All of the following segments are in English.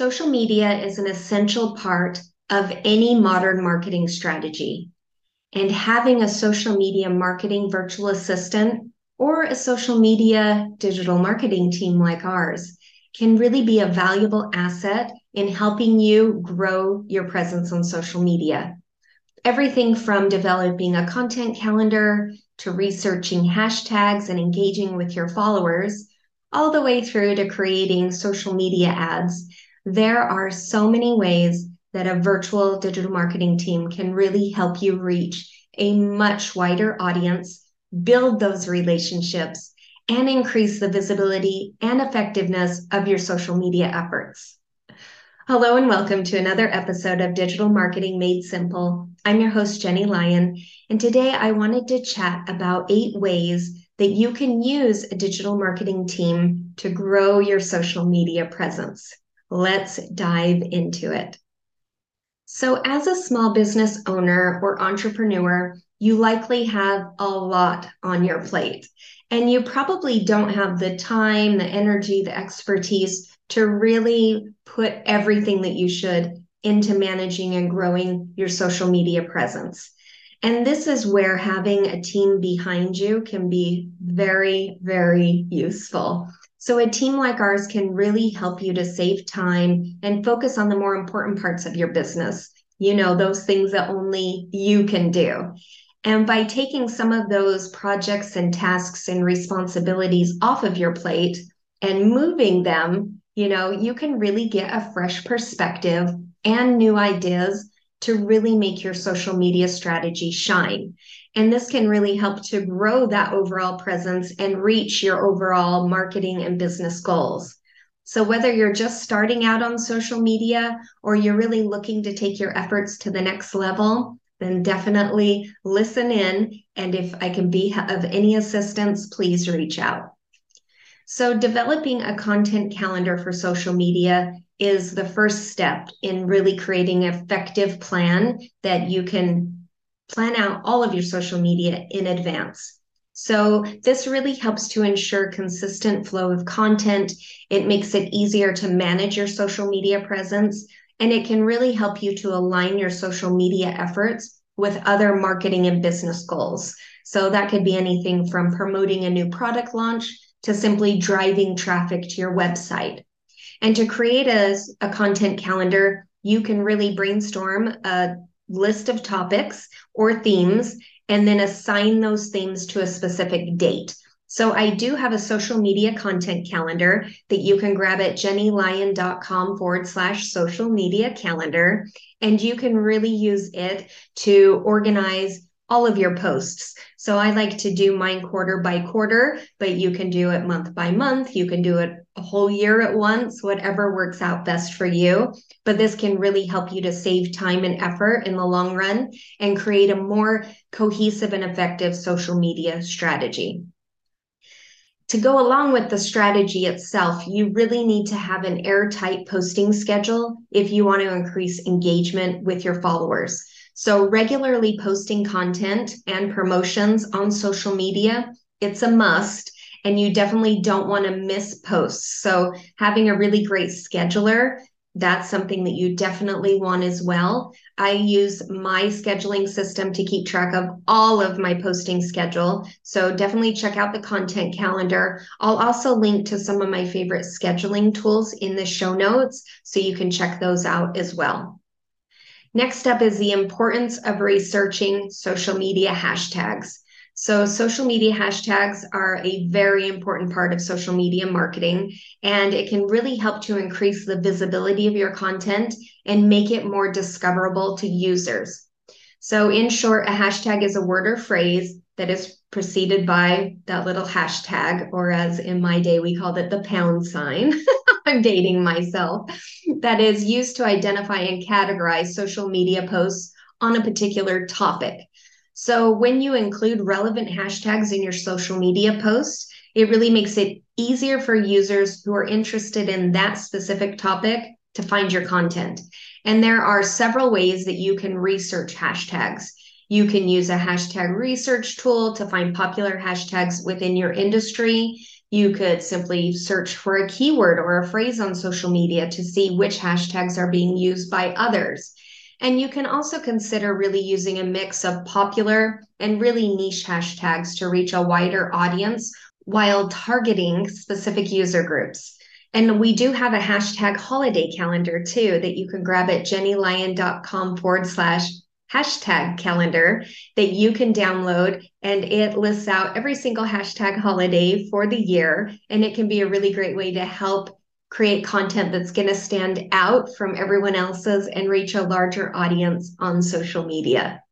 Social media is an essential part of any modern marketing strategy. And having a social media marketing virtual assistant or a social media digital marketing team like ours can really be a valuable asset in helping you grow your presence on social media. Everything from developing a content calendar to researching hashtags and engaging with your followers, all the way through to creating social media ads there are so many ways that a virtual digital marketing team can really help you reach a much wider audience, build those relationships, and increase the visibility and effectiveness of your social media efforts. Hello, and welcome to another episode of Digital Marketing Made Simple. I'm your host, Jenny Lyon, and today I wanted to chat about eight ways that you can use a digital marketing team to grow your social media presence. Let's dive into it. So, as a small business owner or entrepreneur, you likely have a lot on your plate, and you probably don't have the time, the energy, the expertise to really put everything that you should into managing and growing your social media presence. And this is where having a team behind you can be very, very useful. So, a team like ours can really help you to save time and focus on the more important parts of your business. You know, those things that only you can do. And by taking some of those projects and tasks and responsibilities off of your plate and moving them, you know, you can really get a fresh perspective and new ideas to really make your social media strategy shine. And this can really help to grow that overall presence and reach your overall marketing and business goals. So, whether you're just starting out on social media or you're really looking to take your efforts to the next level, then definitely listen in. And if I can be of any assistance, please reach out. So, developing a content calendar for social media is the first step in really creating an effective plan that you can plan out all of your social media in advance. So, this really helps to ensure consistent flow of content. It makes it easier to manage your social media presence, and it can really help you to align your social media efforts with other marketing and business goals. So, that could be anything from promoting a new product launch to simply driving traffic to your website. And to create a, a content calendar, you can really brainstorm a list of topics or themes and then assign those themes to a specific date. So I do have a social media content calendar that you can grab at jennylyon.com forward slash social media calendar. And you can really use it to organize all of your posts. So I like to do mine quarter by quarter, but you can do it month by month. You can do it a whole year at once, whatever works out best for you. But this can really help you to save time and effort in the long run and create a more cohesive and effective social media strategy. To go along with the strategy itself, you really need to have an airtight posting schedule if you want to increase engagement with your followers. So regularly posting content and promotions on social media, it's a must. And you definitely don't want to miss posts. So having a really great scheduler, that's something that you definitely want as well. I use my scheduling system to keep track of all of my posting schedule. So definitely check out the content calendar. I'll also link to some of my favorite scheduling tools in the show notes so you can check those out as well. Next up is the importance of researching social media hashtags. So, social media hashtags are a very important part of social media marketing, and it can really help to increase the visibility of your content and make it more discoverable to users. So, in short, a hashtag is a word or phrase that is preceded by that little hashtag, or as in my day, we called it the pound sign. I'm dating myself, that is used to identify and categorize social media posts on a particular topic. So when you include relevant hashtags in your social media posts, it really makes it easier for users who are interested in that specific topic to find your content. And there are several ways that you can research hashtags. You can use a hashtag research tool to find popular hashtags within your industry. You could simply search for a keyword or a phrase on social media to see which hashtags are being used by others. And you can also consider really using a mix of popular and really niche hashtags to reach a wider audience while targeting specific user groups. And we do have a hashtag holiday calendar too that you can grab at jennylyon.com forward slash hashtag calendar that you can download and it lists out every single hashtag holiday for the year. And it can be a really great way to help create content that's going to stand out from everyone else's and reach a larger audience on social media.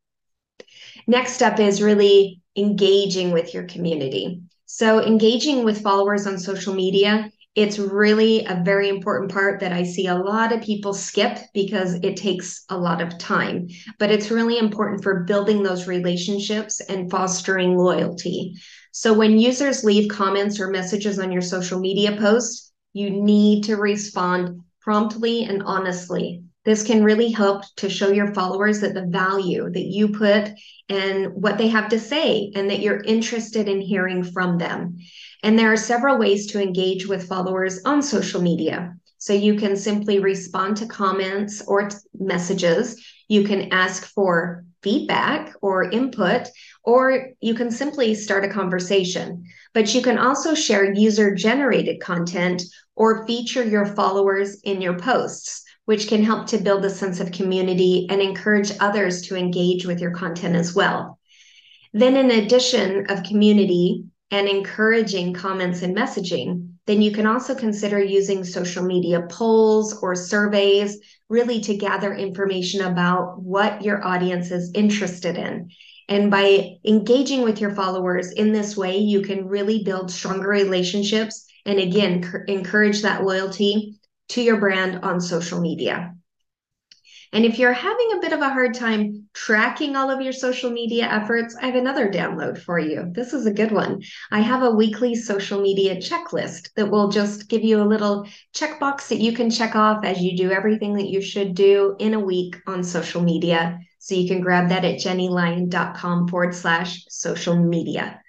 Next up is really engaging with your community. So, engaging with followers on social media, it's really a very important part that I see a lot of people skip because it takes a lot of time. But it's really important for building those relationships and fostering loyalty. So, when users leave comments or messages on your social media posts, you need to respond promptly and honestly. This can really help to show your followers that the value that you put and what they have to say and that you're interested in hearing from them. And there are several ways to engage with followers on social media. So you can simply respond to comments or t- messages. You can ask for feedback or input, or you can simply start a conversation. But you can also share user generated content or feature your followers in your posts, which can help to build a sense of community and encourage others to engage with your content as well. Then, in addition of community and encouraging comments and messaging, then you can also consider using social media polls or surveys really to gather information about what your audience is interested in. And by engaging with your followers in this way, you can really build stronger relationships and again, encourage that loyalty to your brand on social media. And if you're having a bit of a hard time tracking all of your social media efforts, I have another download for you. This is a good one. I have a weekly social media checklist that will just give you a little checkbox that you can check off as you do everything that you should do in a week on social media. So you can grab that at jennylyon.com forward slash social media.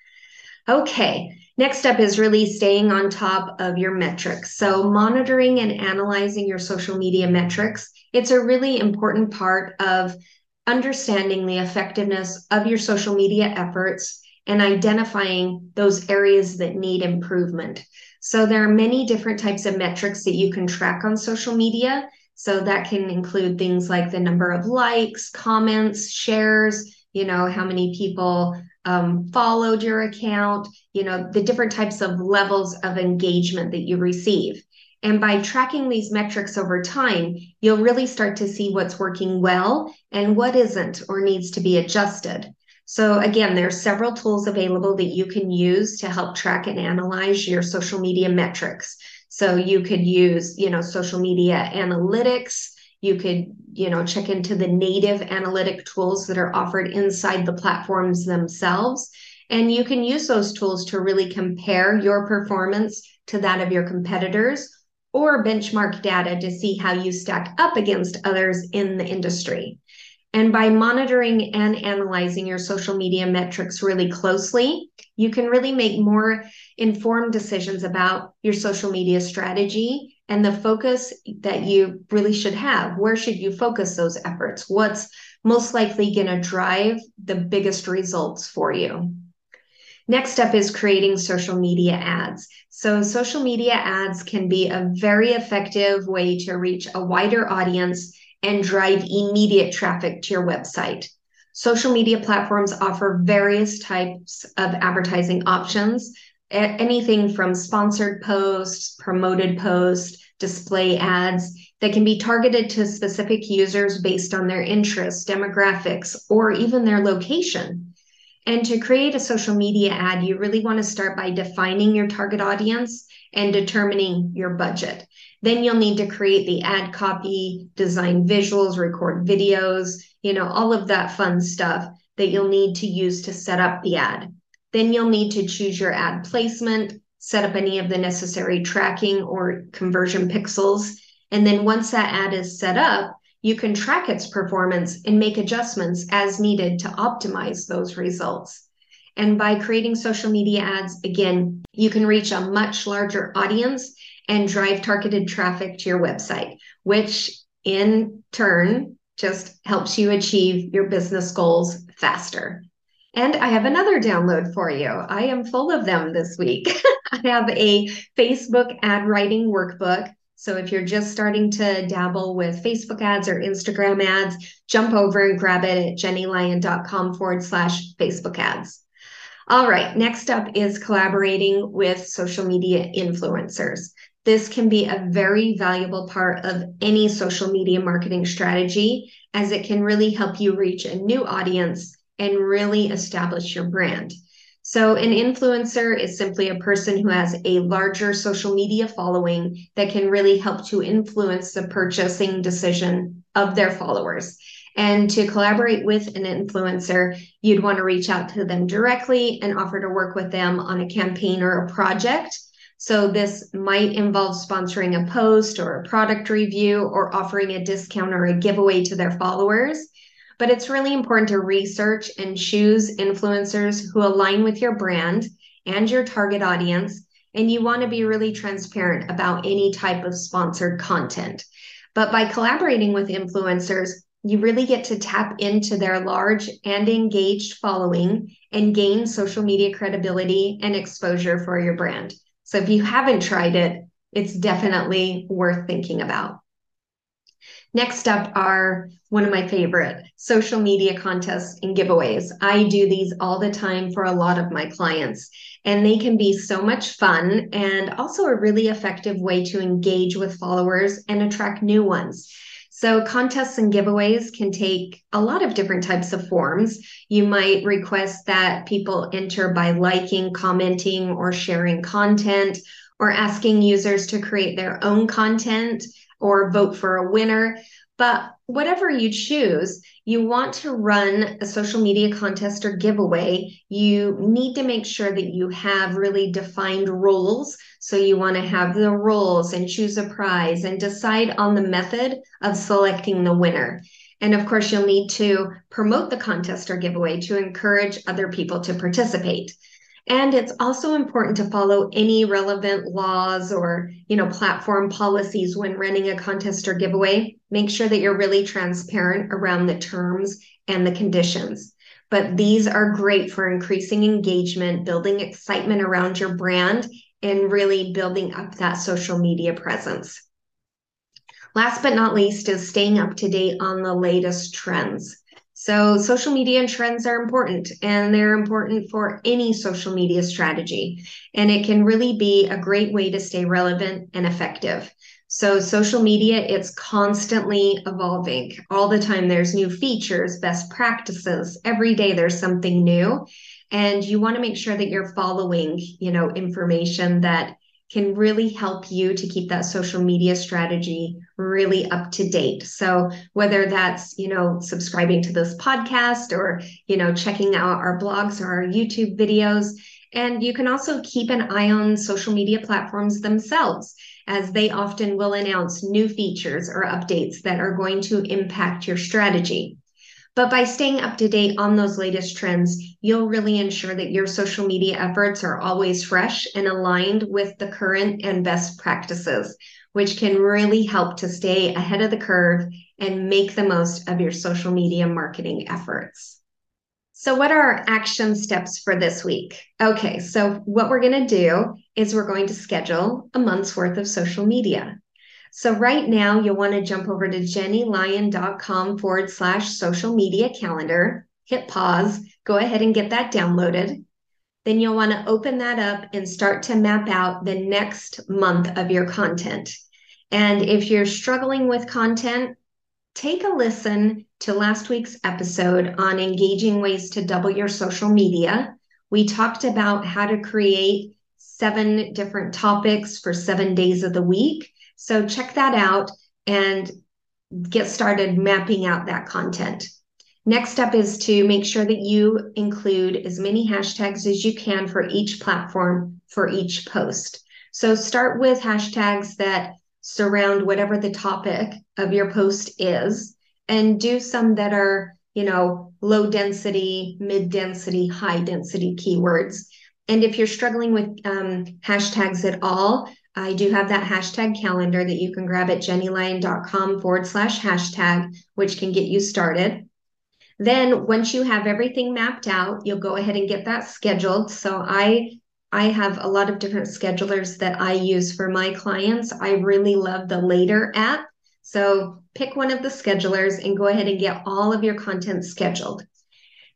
Okay. Next up is really staying on top of your metrics. So, monitoring and analyzing your social media metrics, it's a really important part of understanding the effectiveness of your social media efforts and identifying those areas that need improvement. So, there are many different types of metrics that you can track on social media. So, that can include things like the number of likes, comments, shares, you know, how many people um, followed your account, you know, the different types of levels of engagement that you receive. And by tracking these metrics over time, you'll really start to see what's working well and what isn't or needs to be adjusted. So again, there are several tools available that you can use to help track and analyze your social media metrics. So you could use, you know, social media analytics, you could, you know, check into the native analytic tools that are offered inside the platforms themselves. And you can use those tools to really compare your performance to that of your competitors or benchmark data to see how you stack up against others in the industry. And by monitoring and analyzing your social media metrics really closely, you can really make more informed decisions about your social media strategy and the focus that you really should have. Where should you focus those efforts? What's most likely going to drive the biggest results for you? Next up is creating social media ads. So, social media ads can be a very effective way to reach a wider audience and drive immediate traffic to your website. Social media platforms offer various types of advertising options anything from sponsored posts, promoted posts, display ads that can be targeted to specific users based on their interests, demographics, or even their location. And to create a social media ad, you really want to start by defining your target audience and determining your budget. Then you'll need to create the ad copy, design visuals, record videos, you know, all of that fun stuff that you'll need to use to set up the ad. Then you'll need to choose your ad placement, set up any of the necessary tracking or conversion pixels. And then once that ad is set up, you can track its performance and make adjustments as needed to optimize those results. And by creating social media ads, again, you can reach a much larger audience and drive targeted traffic to your website, which in turn just helps you achieve your business goals faster. And I have another download for you. I am full of them this week. I have a Facebook ad writing workbook. So if you're just starting to dabble with Facebook ads or Instagram ads, jump over and grab it at jennylyon.com forward slash Facebook ads. All right, next up is collaborating with social media influencers. This can be a very valuable part of any social media marketing strategy as it can really help you reach a new audience and really establish your brand. So, an influencer is simply a person who has a larger social media following that can really help to influence the purchasing decision of their followers. And to collaborate with an influencer, you'd want to reach out to them directly and offer to work with them on a campaign or a project. So, this might involve sponsoring a post or a product review or offering a discount or a giveaway to their followers. But it's really important to research and choose influencers who align with your brand and your target audience. And you want to be really transparent about any type of sponsored content. But by collaborating with influencers, you really get to tap into their large and engaged following and gain social media credibility and exposure for your brand. So if you haven't tried it, it's definitely worth thinking about. Next up are one of my favorite social media contests and giveaways. I do these all the time for a lot of my clients, and they can be so much fun and also a really effective way to engage with followers and attract new ones. So, contests and giveaways can take a lot of different types of forms. You might request that people enter by liking, commenting, or sharing content, or asking users to create their own content or vote for a winner. But whatever you choose, you want to run a social media contest or giveaway. You need to make sure that you have really defined rules. So you want to have the rules and choose a prize and decide on the method of selecting the winner. And of course, you'll need to promote the contest or giveaway to encourage other people to participate. And it's also important to follow any relevant laws or, you know, platform policies when running a contest or giveaway. Make sure that you're really transparent around the terms and the conditions. But these are great for increasing engagement, building excitement around your brand, and really building up that social media presence. Last but not least is staying up to date on the latest trends. So, social media and trends are important, and they're important for any social media strategy. And it can really be a great way to stay relevant and effective. So, social media, it's constantly evolving. All the time, there's new features, best practices. Every day, there's something new. And you want to make sure that you're following, you know, information that can really help you to keep that social media strategy really up to date. So whether that's, you know, subscribing to this podcast or, you know, checking out our blogs or our YouTube videos, and you can also keep an eye on social media platforms themselves, as they often will announce new features or updates that are going to impact your strategy. But by staying up to date on those latest trends, you'll really ensure that your social media efforts are always fresh and aligned with the current and best practices, which can really help to stay ahead of the curve and make the most of your social media marketing efforts. So, what are our action steps for this week? Okay, so what we're going to do is we're going to schedule a month's worth of social media. So, right now, you'll want to jump over to jennylyon.com forward slash social media calendar, hit pause, go ahead and get that downloaded. Then you'll want to open that up and start to map out the next month of your content. And if you're struggling with content, take a listen to last week's episode on engaging ways to double your social media. We talked about how to create seven different topics for seven days of the week. So check that out and get started mapping out that content. Next step is to make sure that you include as many hashtags as you can for each platform for each post. So start with hashtags that surround whatever the topic of your post is and do some that are, you know, low density, mid density, high density keywords. And if you're struggling with um, hashtags at all, I do have that hashtag calendar that you can grab at jennylyon.com forward slash hashtag, which can get you started. Then once you have everything mapped out, you'll go ahead and get that scheduled. So I I have a lot of different schedulers that I use for my clients. I really love the Later app. So pick one of the schedulers and go ahead and get all of your content scheduled.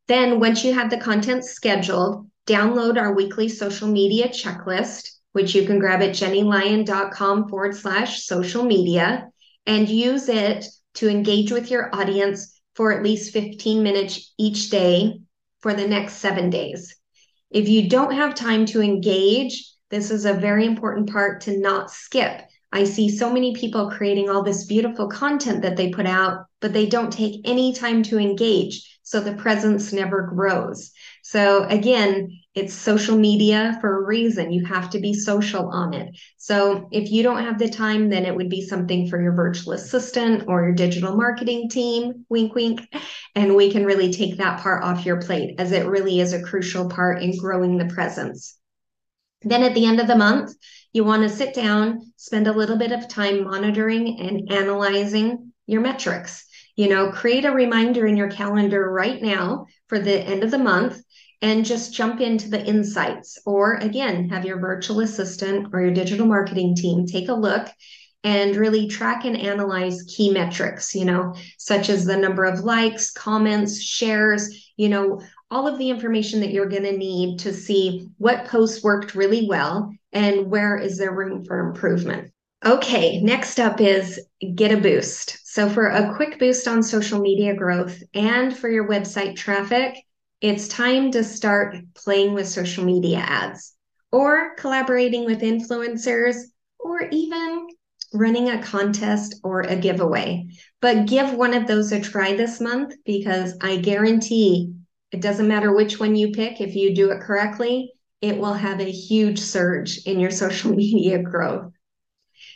Then, once you have the content scheduled, download our weekly social media checklist, which you can grab at jennylyon.com forward slash social media and use it to engage with your audience for at least 15 minutes each day for the next seven days. If you don't have time to engage, this is a very important part to not skip. I see so many people creating all this beautiful content that they put out, but they don't take any time to engage. So the presence never grows. So again, it's social media for a reason. You have to be social on it. So if you don't have the time, then it would be something for your virtual assistant or your digital marketing team, wink, wink. And we can really take that part off your plate as it really is a crucial part in growing the presence. Then at the end of the month, you want to sit down, spend a little bit of time monitoring and analyzing your metrics. You know, create a reminder in your calendar right now for the end of the month and just jump into the insights. Or again, have your virtual assistant or your digital marketing team take a look and really track and analyze key metrics, you know, such as the number of likes, comments, shares, you know, all of the information that you're going to need to see what posts worked really well and where is there room for improvement. Okay, next up is get a boost. So, for a quick boost on social media growth and for your website traffic, it's time to start playing with social media ads or collaborating with influencers or even running a contest or a giveaway. But give one of those a try this month because I guarantee it doesn't matter which one you pick, if you do it correctly, it will have a huge surge in your social media growth.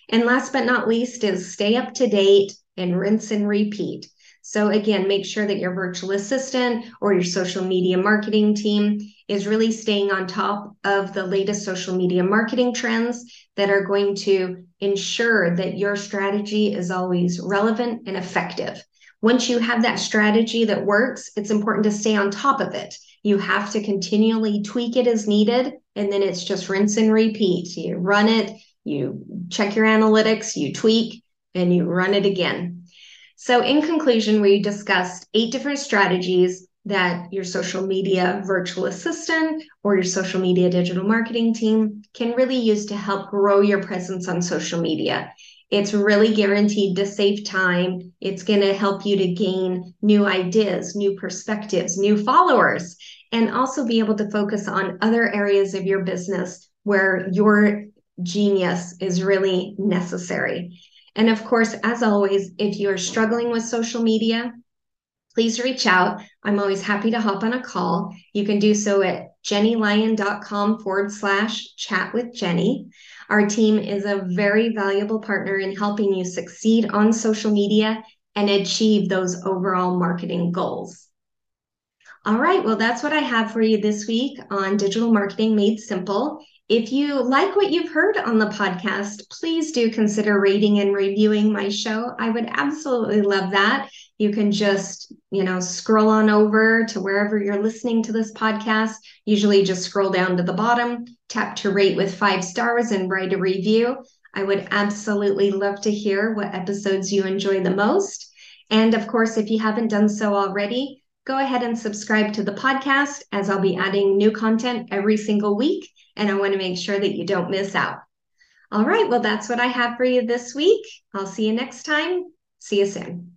And last but not least is stay up to date and rinse and repeat. So, again, make sure that your virtual assistant or your social media marketing team is really staying on top of the latest social media marketing trends that are going to ensure that your strategy is always relevant and effective. Once you have that strategy that works, it's important to stay on top of it. You have to continually tweak it as needed, and then it's just rinse and repeat. You run it, you check your analytics, you tweak, and you run it again. So, in conclusion, we discussed eight different strategies that your social media virtual assistant or your social media digital marketing team can really use to help grow your presence on social media. It's really guaranteed to save time. It's going to help you to gain new ideas, new perspectives, new followers, and also be able to focus on other areas of your business where your genius is really necessary. And of course, as always, if you're struggling with social media, please reach out. I'm always happy to hop on a call. You can do so at jennylyon.com forward slash chat with Jenny. Our team is a very valuable partner in helping you succeed on social media and achieve those overall marketing goals. All right, well, that's what I have for you this week on Digital Marketing Made Simple. If you like what you've heard on the podcast, please do consider rating and reviewing my show. I would absolutely love that. You can just, you know, scroll on over to wherever you're listening to this podcast. Usually just scroll down to the bottom, tap to rate with five stars, and write a review. I would absolutely love to hear what episodes you enjoy the most. And of course, if you haven't done so already, go ahead and subscribe to the podcast as I'll be adding new content every single week and I want to make sure that you don't miss out. All right, well, that's what I have for you this week. I'll see you next time. See you soon.